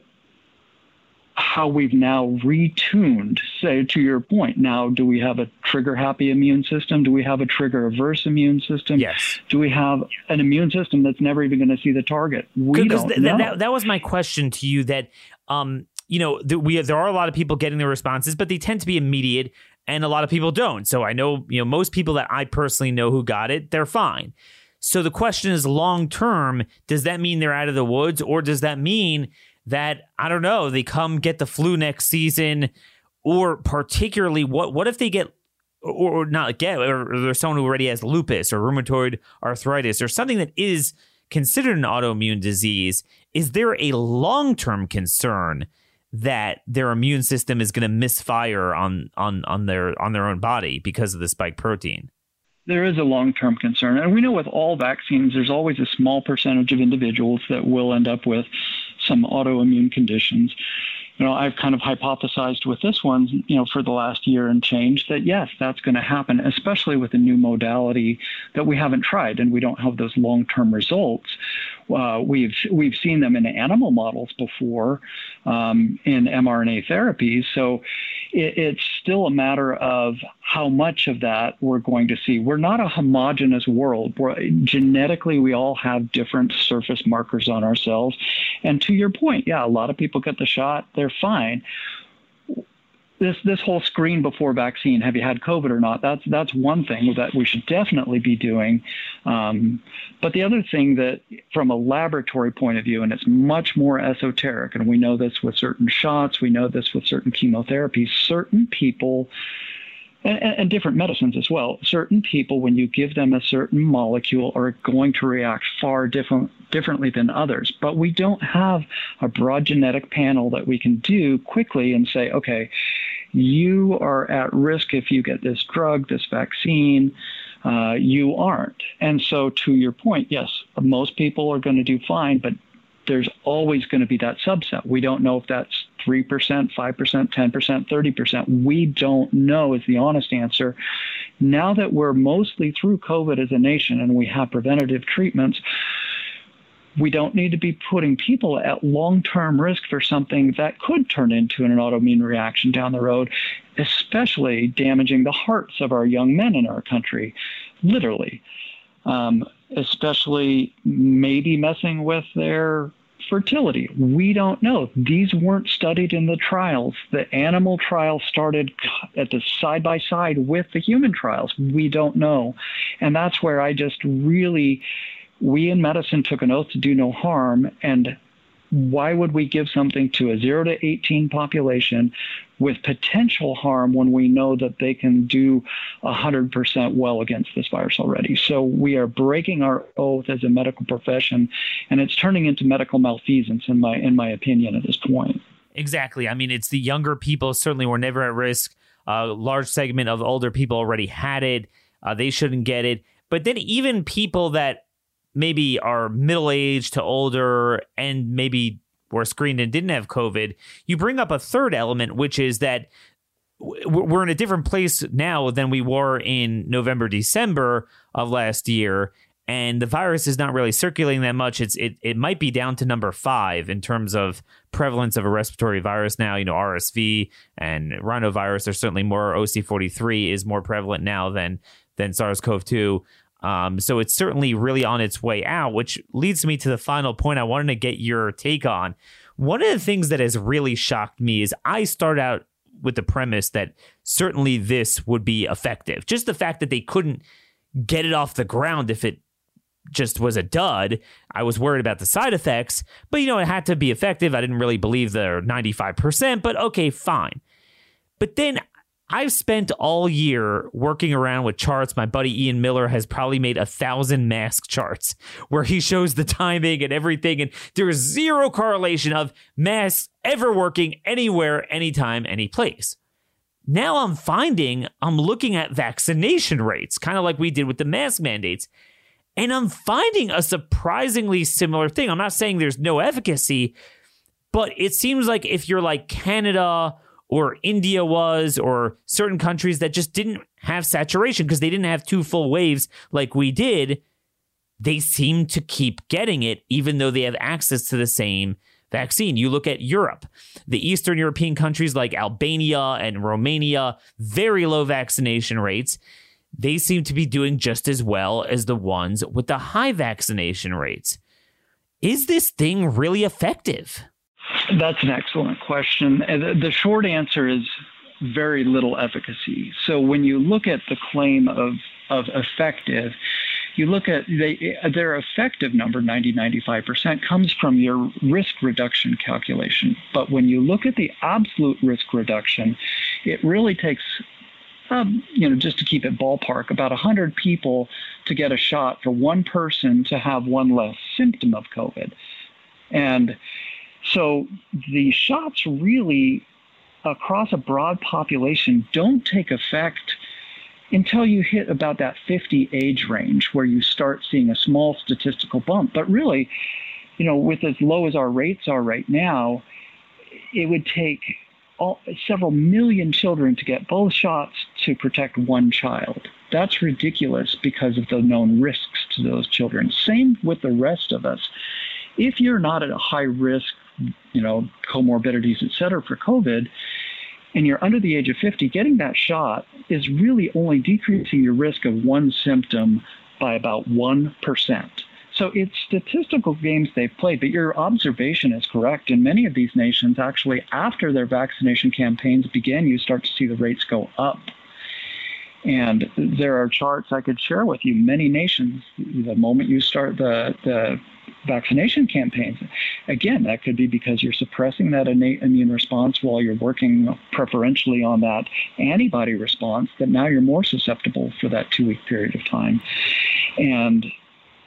how we've now retuned, say, to your point. Now, do we have a trigger happy immune system? Do we have a trigger averse immune system? Yes. Do we have an immune system that's never even going to see the target? We don't th- know. That, that was my question to you that, um, you know, we there are a lot of people getting their responses, but they tend to be immediate, and a lot of people don't. So I know, you know, most people that I personally know who got it, they're fine. So the question is long term, does that mean they're out of the woods or does that mean that I don't know, they come get the flu next season, or particularly what what if they get or, not get or there's someone who already has lupus or rheumatoid arthritis or something that is considered an autoimmune disease, is there a long-term concern that their immune system is going to misfire on on on their on their own body because of the spike protein? There is a long-term concern, and we know with all vaccines, there's always a small percentage of individuals that will end up with some autoimmune conditions you know, I've kind of hypothesized with this one, you know, for the last year and change that yes, that's going to happen, especially with a new modality that we haven't tried and we don't have those long-term results. Uh, we've we've seen them in animal models before um, in mRNA therapies, so it, it's still a matter of how much of that we're going to see. We're not a homogenous world. We're, genetically, we all have different surface markers on ourselves. and to your point, yeah, a lot of people get the shot. They're they're fine. This this whole screen before vaccine, have you had COVID or not? That's that's one thing that we should definitely be doing. Um, but the other thing that, from a laboratory point of view, and it's much more esoteric, and we know this with certain shots, we know this with certain chemotherapies. Certain people and, and, different medicines as well. Certain people, when you give them a certain molecule, are going to react far different differently than others. But we don't have a broad genetic panel that we can do quickly and say, okay, you are at risk if you get this drug, this vaccine. Uh, you aren't. And so, to your point, yes, most people are going to do fine, but there's always going to be that subset. We don't know if that's 3%, 5%, 10%, 30%. We don't know, is the honest answer. Now that we're mostly through COVID as a nation and we have preventative treatments, we don't need to be putting people at long term risk for something that could turn into an autoimmune reaction down the road, especially damaging the hearts of our young men in our country, literally. Um, especially maybe messing with their fertility. We don't know. These weren't studied in the trials. The animal trial started at the side by side with the human trials. We don't know. And that's where I just really, we in medicine took an oath to do no harm. And why would we give something to a 0 to 18 population with potential harm when we know that they can do 100% well against this virus already. So we are breaking our oath as a medical profession, and it's turning into medical malfeasance, in my in my opinion, at this point. Exactly. I mean, it's the younger people certainly were never at risk. A large segment of older people already had it. Uh, they shouldn't get it. But then even people that maybe are middle aged to older and maybe were screened and didn't have COVID, you bring up a third element, which is that we're in a different place now than we were in November, December of last year. And the virus is not really circulating that much. It's it it might be down to number five in terms of prevalence of a respiratory virus now. You know, RSV and rhinovirus are certainly more. OC43 is more prevalent now than than SARS-CoV-2. Um, so it's certainly really on its way out, which leads me to the final point I wanted to get your take on. One of the things that has really shocked me is I start out with the premise that certainly this would be effective. Just the fact that they couldn't get it off the ground if it just was a dud. I was worried about the side effects, but you know, it had to be effective. I didn't really believe the 95%, but okay, fine. But then I've spent all year working around with charts. My buddy Ian Miller has probably made a thousand mask charts where he shows the timing and everything, and there's zero correlation of masks ever working anywhere, anytime, any place. Now I'm finding I'm looking at vaccination rates, kind of like we did with the mask mandates, and I'm finding a surprisingly similar thing. I'm not saying there's no efficacy, but it seems like if you're like Canada or India was, or certain countries that just didn't have saturation because they didn't have two full waves like we did, they seem to keep getting it, even though they have access to the same vaccine. You look at Europe, the Eastern European countries like Albania and Romania, very low vaccination rates. They seem to be doing just as well as the ones with the high vaccination rates. Is this thing really effective? That's an excellent question. The short answer is very little efficacy. So when you look at the claim of, of effective, you look at they, their effective number, 90, 95%, comes from your risk reduction calculation. But when you look at the absolute risk reduction, it really takes um, you know, just to keep it ballpark, about 100 people to get a shot for one person to have one less symptom of COVID. And so the shots really, across a broad population, don't take effect until you hit about that 50 age range where you start seeing a small statistical bump. But really, you know, with as low as our rates are right now, it would take all, several million children to get both shots to protect one child. That's ridiculous because of the known risks to those children. Same with the rest of us. If you're not at a high risk, you know, comorbidities, et cetera, for COVID, and you're under the age of 50, getting that shot is really only decreasing your risk of one symptom by about 1%. So it's statistical games they've played, but your observation is correct. In many of these nations, actually, after their vaccination campaigns begin, you start to see the rates go up. And there are charts I could share with you. Many nations, the moment you start the, the vaccination campaigns, again, that could be because you're suppressing that innate immune response while you're working preferentially on that antibody response, that now you're more susceptible for that two week period of time. And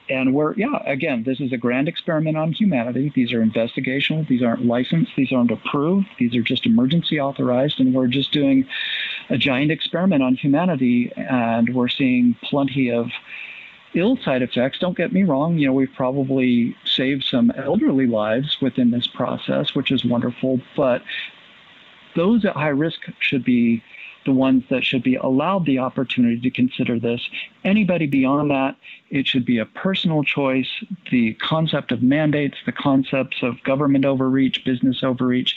and we're yeah again this is a grand experiment on humanity. These are investigational. These aren't licensed. These aren't approved. These are just emergency authorized. And we're just doing a giant experiment on humanity. And we're seeing plenty of ill side effects. Don't get me wrong. You know we've probably saved some elderly lives within this process which is wonderful. But those at high risk should be the ones that should be allowed the opportunity to consider this. Anybody beyond that, it should be a personal choice. The concept of mandates, the concepts of government overreach, business overreach,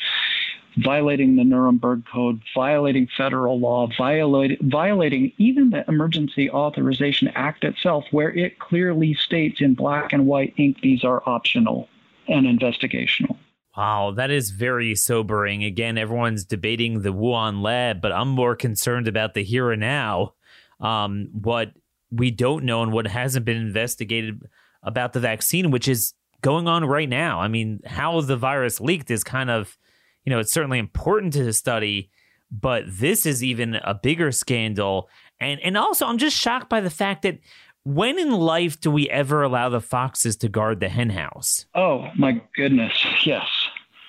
violating the Nuremberg Code, violating federal law, violate, violating even the Emergency Authorization Act itself, where it clearly states in black and white ink these are optional and investigational. Wow, that is very sobering. Again, everyone's debating the Wuhan lab, but I'm more concerned about the here and now. Um, what we don't know and what hasn't been investigated about the vaccine, which is going on right now. I mean, how the virus leaked is kind of, you know, it's certainly important to study, but this is even a bigger scandal. And and also, I'm just shocked by the fact that when in life do we ever allow the foxes to guard the henhouse? Oh my goodness, yes.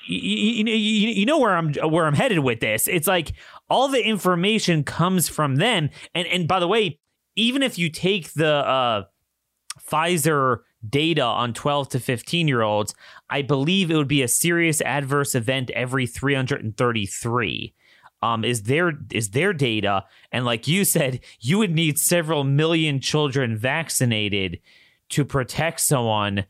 You, you, you, know where I'm where I'm headed with this. It's like all the information comes from them. And and by the way, even if you take the uh, Pfizer data on 12 to 15 year olds, I believe it would be a serious adverse event every 333 um, is their is their data, and like you said, you would need several million children vaccinated to protect someone.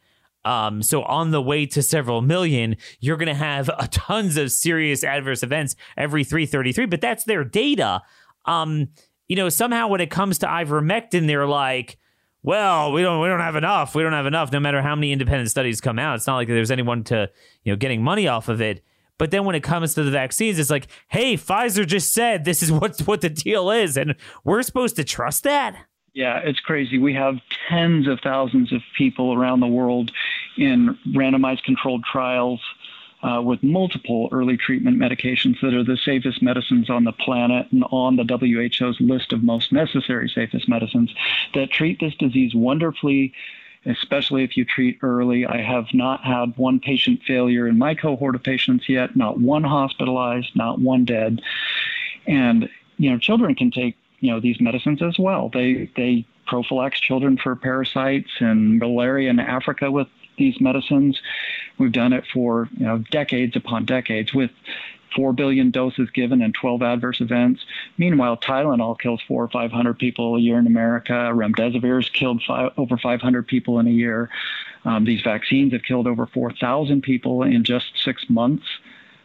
Um, so on the way to several million, you're going to have a tons of serious adverse events every 333, but that's their data. Um, you know, somehow when it comes to ivermectin, they're like, well, we don't we don't have enough. We don't have enough. No matter how many independent studies come out, it's not like there's anyone to you know getting money off of it. But then when it comes to the vaccines, it's like, hey, Pfizer just said this is what what the deal is, and we're supposed to trust that. Yeah, it's crazy. We have tens of thousands of people around the world in randomized controlled trials uh, with multiple early treatment medications that are the safest medicines on the planet and on the WHO's list of most necessary safest medicines that treat this disease wonderfully especially if you treat early. I have not had one patient failure in my cohort of patients yet, not one hospitalized, not one dead. And, you know, children can take, you know, these medicines as well. They, they prophylax children for parasites and malaria in Africa with these medicines. We've done it for, you know, decades upon decades with 4 billion doses given and 12 adverse events. Meanwhile, Tylenol kills four or 500 people a year in America. Remdesivir has killed five, over 500 people in a year. Um, these vaccines have killed over 4,000 people in just six months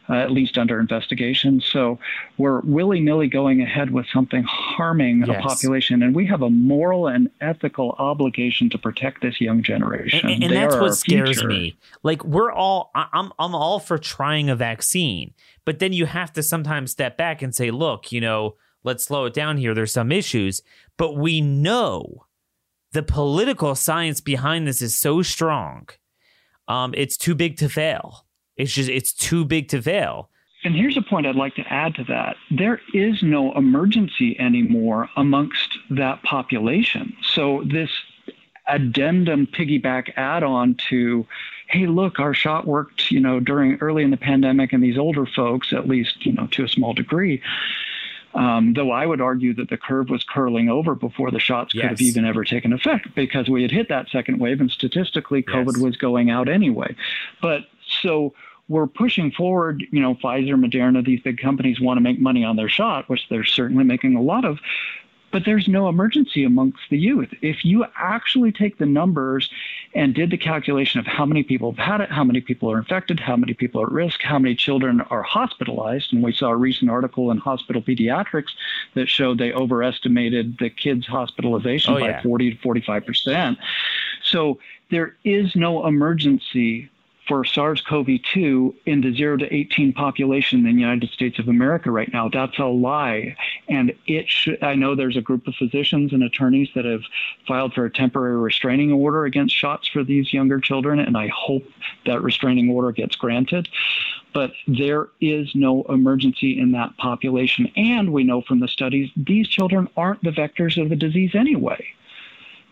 uh, at least under investigation. So we're willy nilly going ahead with something harming yes. a population, and we have a moral and ethical obligation to protect this young generation. And, and that's what scares future. me. Like we're all, I'm, I'm all for trying a vaccine, but then you have to sometimes step back and say, look, you know, let's slow it down here. There's some issues, but we know the political science behind this is so strong. Um, it's too big to fail. It's just it's too big to fail. And here's a point I'd like to add to that. There is no emergency anymore amongst that population. So this addendum piggyback add-on to hey look our shot worked you know during early in the pandemic and these older folks at least you know to a small degree um, though I would argue that the curve was curling over before the shots yes. could have even ever taken effect because we had hit that second wave and statistically COVID yes. was going out anyway. But so we're pushing forward, you know, Pfizer, Moderna, these big companies want to make money on their shot, which they're certainly making a lot of but there's no emergency amongst the youth. If you actually take the numbers and did the calculation of how many people have had it, how many people are infected, how many people are at risk, how many children are hospitalized, and we saw a recent article in Hospital Pediatrics that showed they overestimated the kids' hospitalization oh, by yeah. 40 to 45 percent. So there is no emergency for SARS CoV 2 in the 0 to 18 population in the United States of America right now. That's a lie. And it should, I know there's a group of physicians and attorneys that have filed for a temporary restraining order against shots for these younger children, and I hope that restraining order gets granted. But there is no emergency in that population. And we know from the studies, these children aren't the vectors of the disease anyway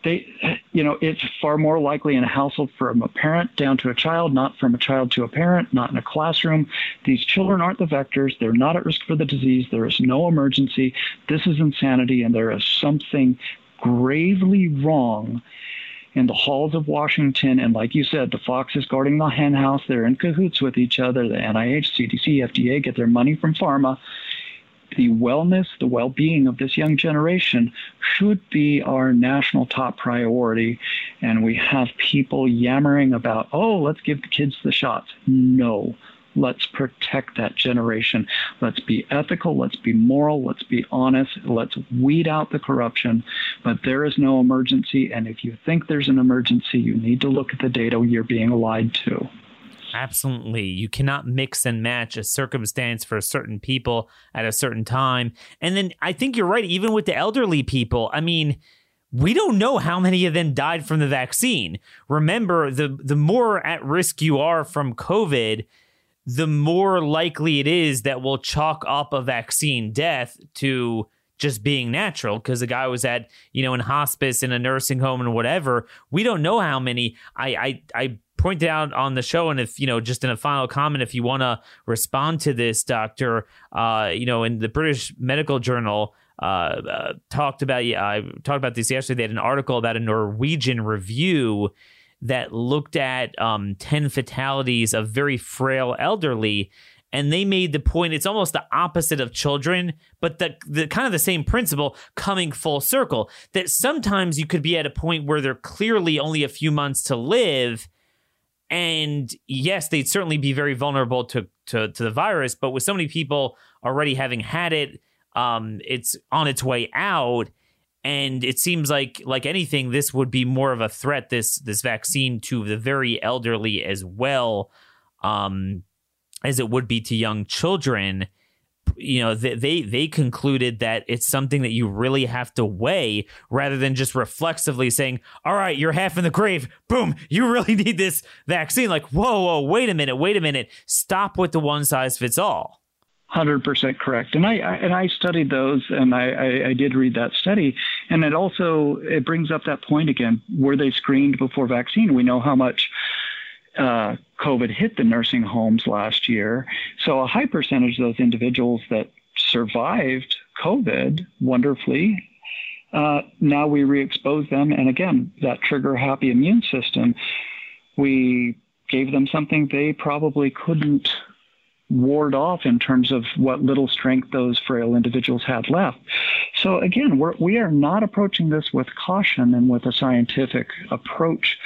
they, you know, it's far more likely in a household from a parent down to a child, not from a child to a parent, not in a classroom. These children aren't the vectors. They're not at risk for the disease. There is no emergency. This is insanity, and there is something gravely wrong in the halls of Washington. And like you said, the fox is guarding the henhouse. They're in cahoots with each other. The NIH, CDC, FDA get their money from pharma the wellness, the well being of this young generation should be our national top priority. And we have people yammering about, oh, let's give the kids the shots. No. Let's protect that generation. Let's be ethical. Let's be moral. Let's be honest. Let's weed out the corruption. But there is no emergency. And if you think there's an emergency, you need to look at the data you're being lied to. Absolutely. You cannot mix and match a circumstance for certain people at a certain time. And then I think you're right, even with the elderly people. I mean, we don't know how many of them died from the vaccine. Remember, the the more at risk you are from COVID, the more likely it is that we'll chalk up a vaccine death to just being natural because the guy was at you know in hospice in a nursing home and whatever we don't know how many i i i pointed out on the show, and if you know, just in a final comment, if you want to respond to this, Doctor, uh, you know, in the British Medical Journal. Uh, uh, talked about yeah, I talked about this yesterday. They had an article about a Norwegian review that looked at um, 10 fatalities of very frail elderly and they made the point it's almost the opposite of children but the, the kind of the same principle coming full circle that sometimes you could be at a point where they're clearly only a few months to live and yes, they'd certainly be very vulnerable to, to, to the virus, but with so many people already having had it, um, it's on its way out. And it seems like like anything, this would be more of a threat, this this vaccine to the very elderly as well, um, as it would be to young children you know they, they concluded that it's something that you really have to weigh rather than just reflexively saying all right you're half in the grave. Boom you really need this vaccine. Like whoa whoa wait a minute wait a minute. Stop with the one size fits all. Hundred percent correct, and I, I, and I studied those, and I, I, I, did read that study, and it also it brings up that point again: were they screened before vaccine? We know how much uh, COVID hit the nursing homes last year. So a high percentage of those individuals that survived COVID wonderfully, uh, now we re-expose them, and again, that trigger happy immune system, we gave them something they probably couldn't ward off in terms of what little strength those frail individuals had left. So again, we're, we are not approaching this with caution and with a scientific approach.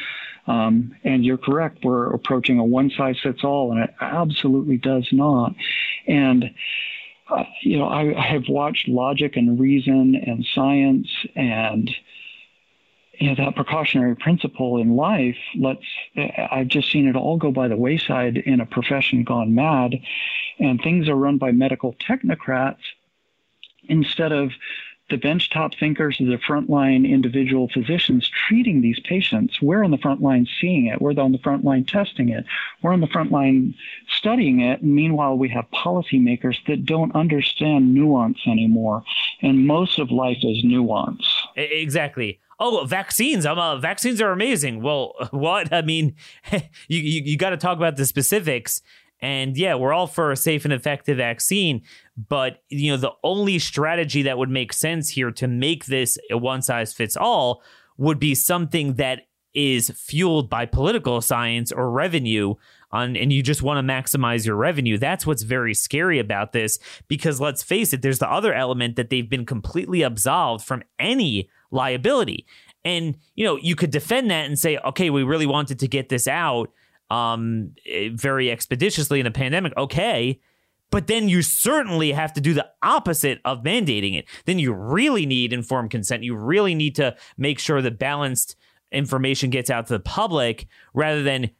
Um, and you're correct, we're approaching a one size fits all, and it absolutely does not. And uh, you know, I, I, have watched logic and reason and science and you know that precautionary principle in life. Let's. I've just seen it all go by the wayside in a profession gone mad, and things are run by medical technocrats instead of the benchtop thinkers, the frontline individual physicians treating these patients. We're on the front line seeing it. We're on the front line testing it. We're on the front line studying it. Meanwhile, we have policymakers that don't understand nuance anymore. And most of life is nuance. Exactly. Oh, vaccines! I'm uh, vaccines are amazing. Well, what? I mean, you you, you got to talk about the specifics. And yeah, we're all for a safe and effective vaccine, but you know, the only strategy that would make sense here to make this a one size fits all would be something that is fueled by political science or revenue on and you just want to maximize your revenue. That's what's very scary about this because let's face it there's the other element that they've been completely absolved from any liability. And you know you could defend that and say okay we really wanted to get this out um, eh, very expeditiously in a pandemic. Okay. But then you certainly have to do the opposite of mandating it. Then you really need informed consent. You really need to make sure that balanced information gets out to the public rather than,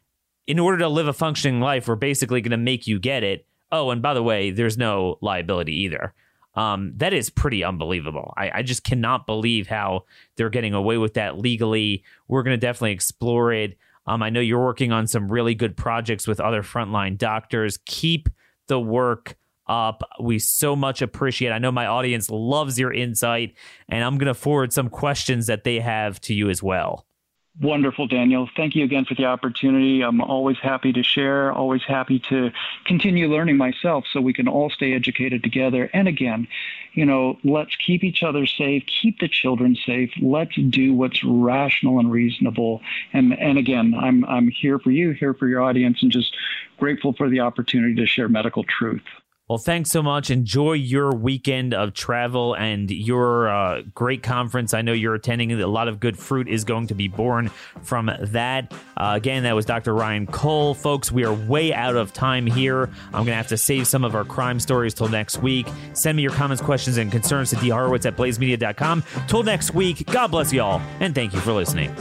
in order to live a functioning life, we're basically going to make you get it. Oh, and by the way, there's no liability either. Um, that is pretty unbelievable. I, I, just cannot believe how they're getting away with that legally. We're going to definitely explore it. Um, I know you're working on some really good projects with other frontline doctors. Keep the work up. We so much appreciate. I know my audience loves your insight, and I'm going to forward some questions that they have to you as well. Wonderful, Daniel. Thank you again for the opportunity. I'm always happy to share, always happy to continue learning myself so we can all stay educated together. And again, you know, let's keep each other safe, keep the children safe. Let's do what's rational and reasonable. And and again, I'm I'm here for you, here for your audience and just grateful for the opportunity to share medical truth. Well, thanks so much. Enjoy your weekend of travel and your uh, great conference. I know you're attending. A lot of good fruit is going to be borne from that. Uh, again, that was Dr. Ryan Cole. Folks, we are way out of time here. I'm going to have to save some of our crime stories till next week. Send me your comments, questions, and concerns to dhorowitz at blazemedia.com. Till next week, God bless you all, and thank you for listening.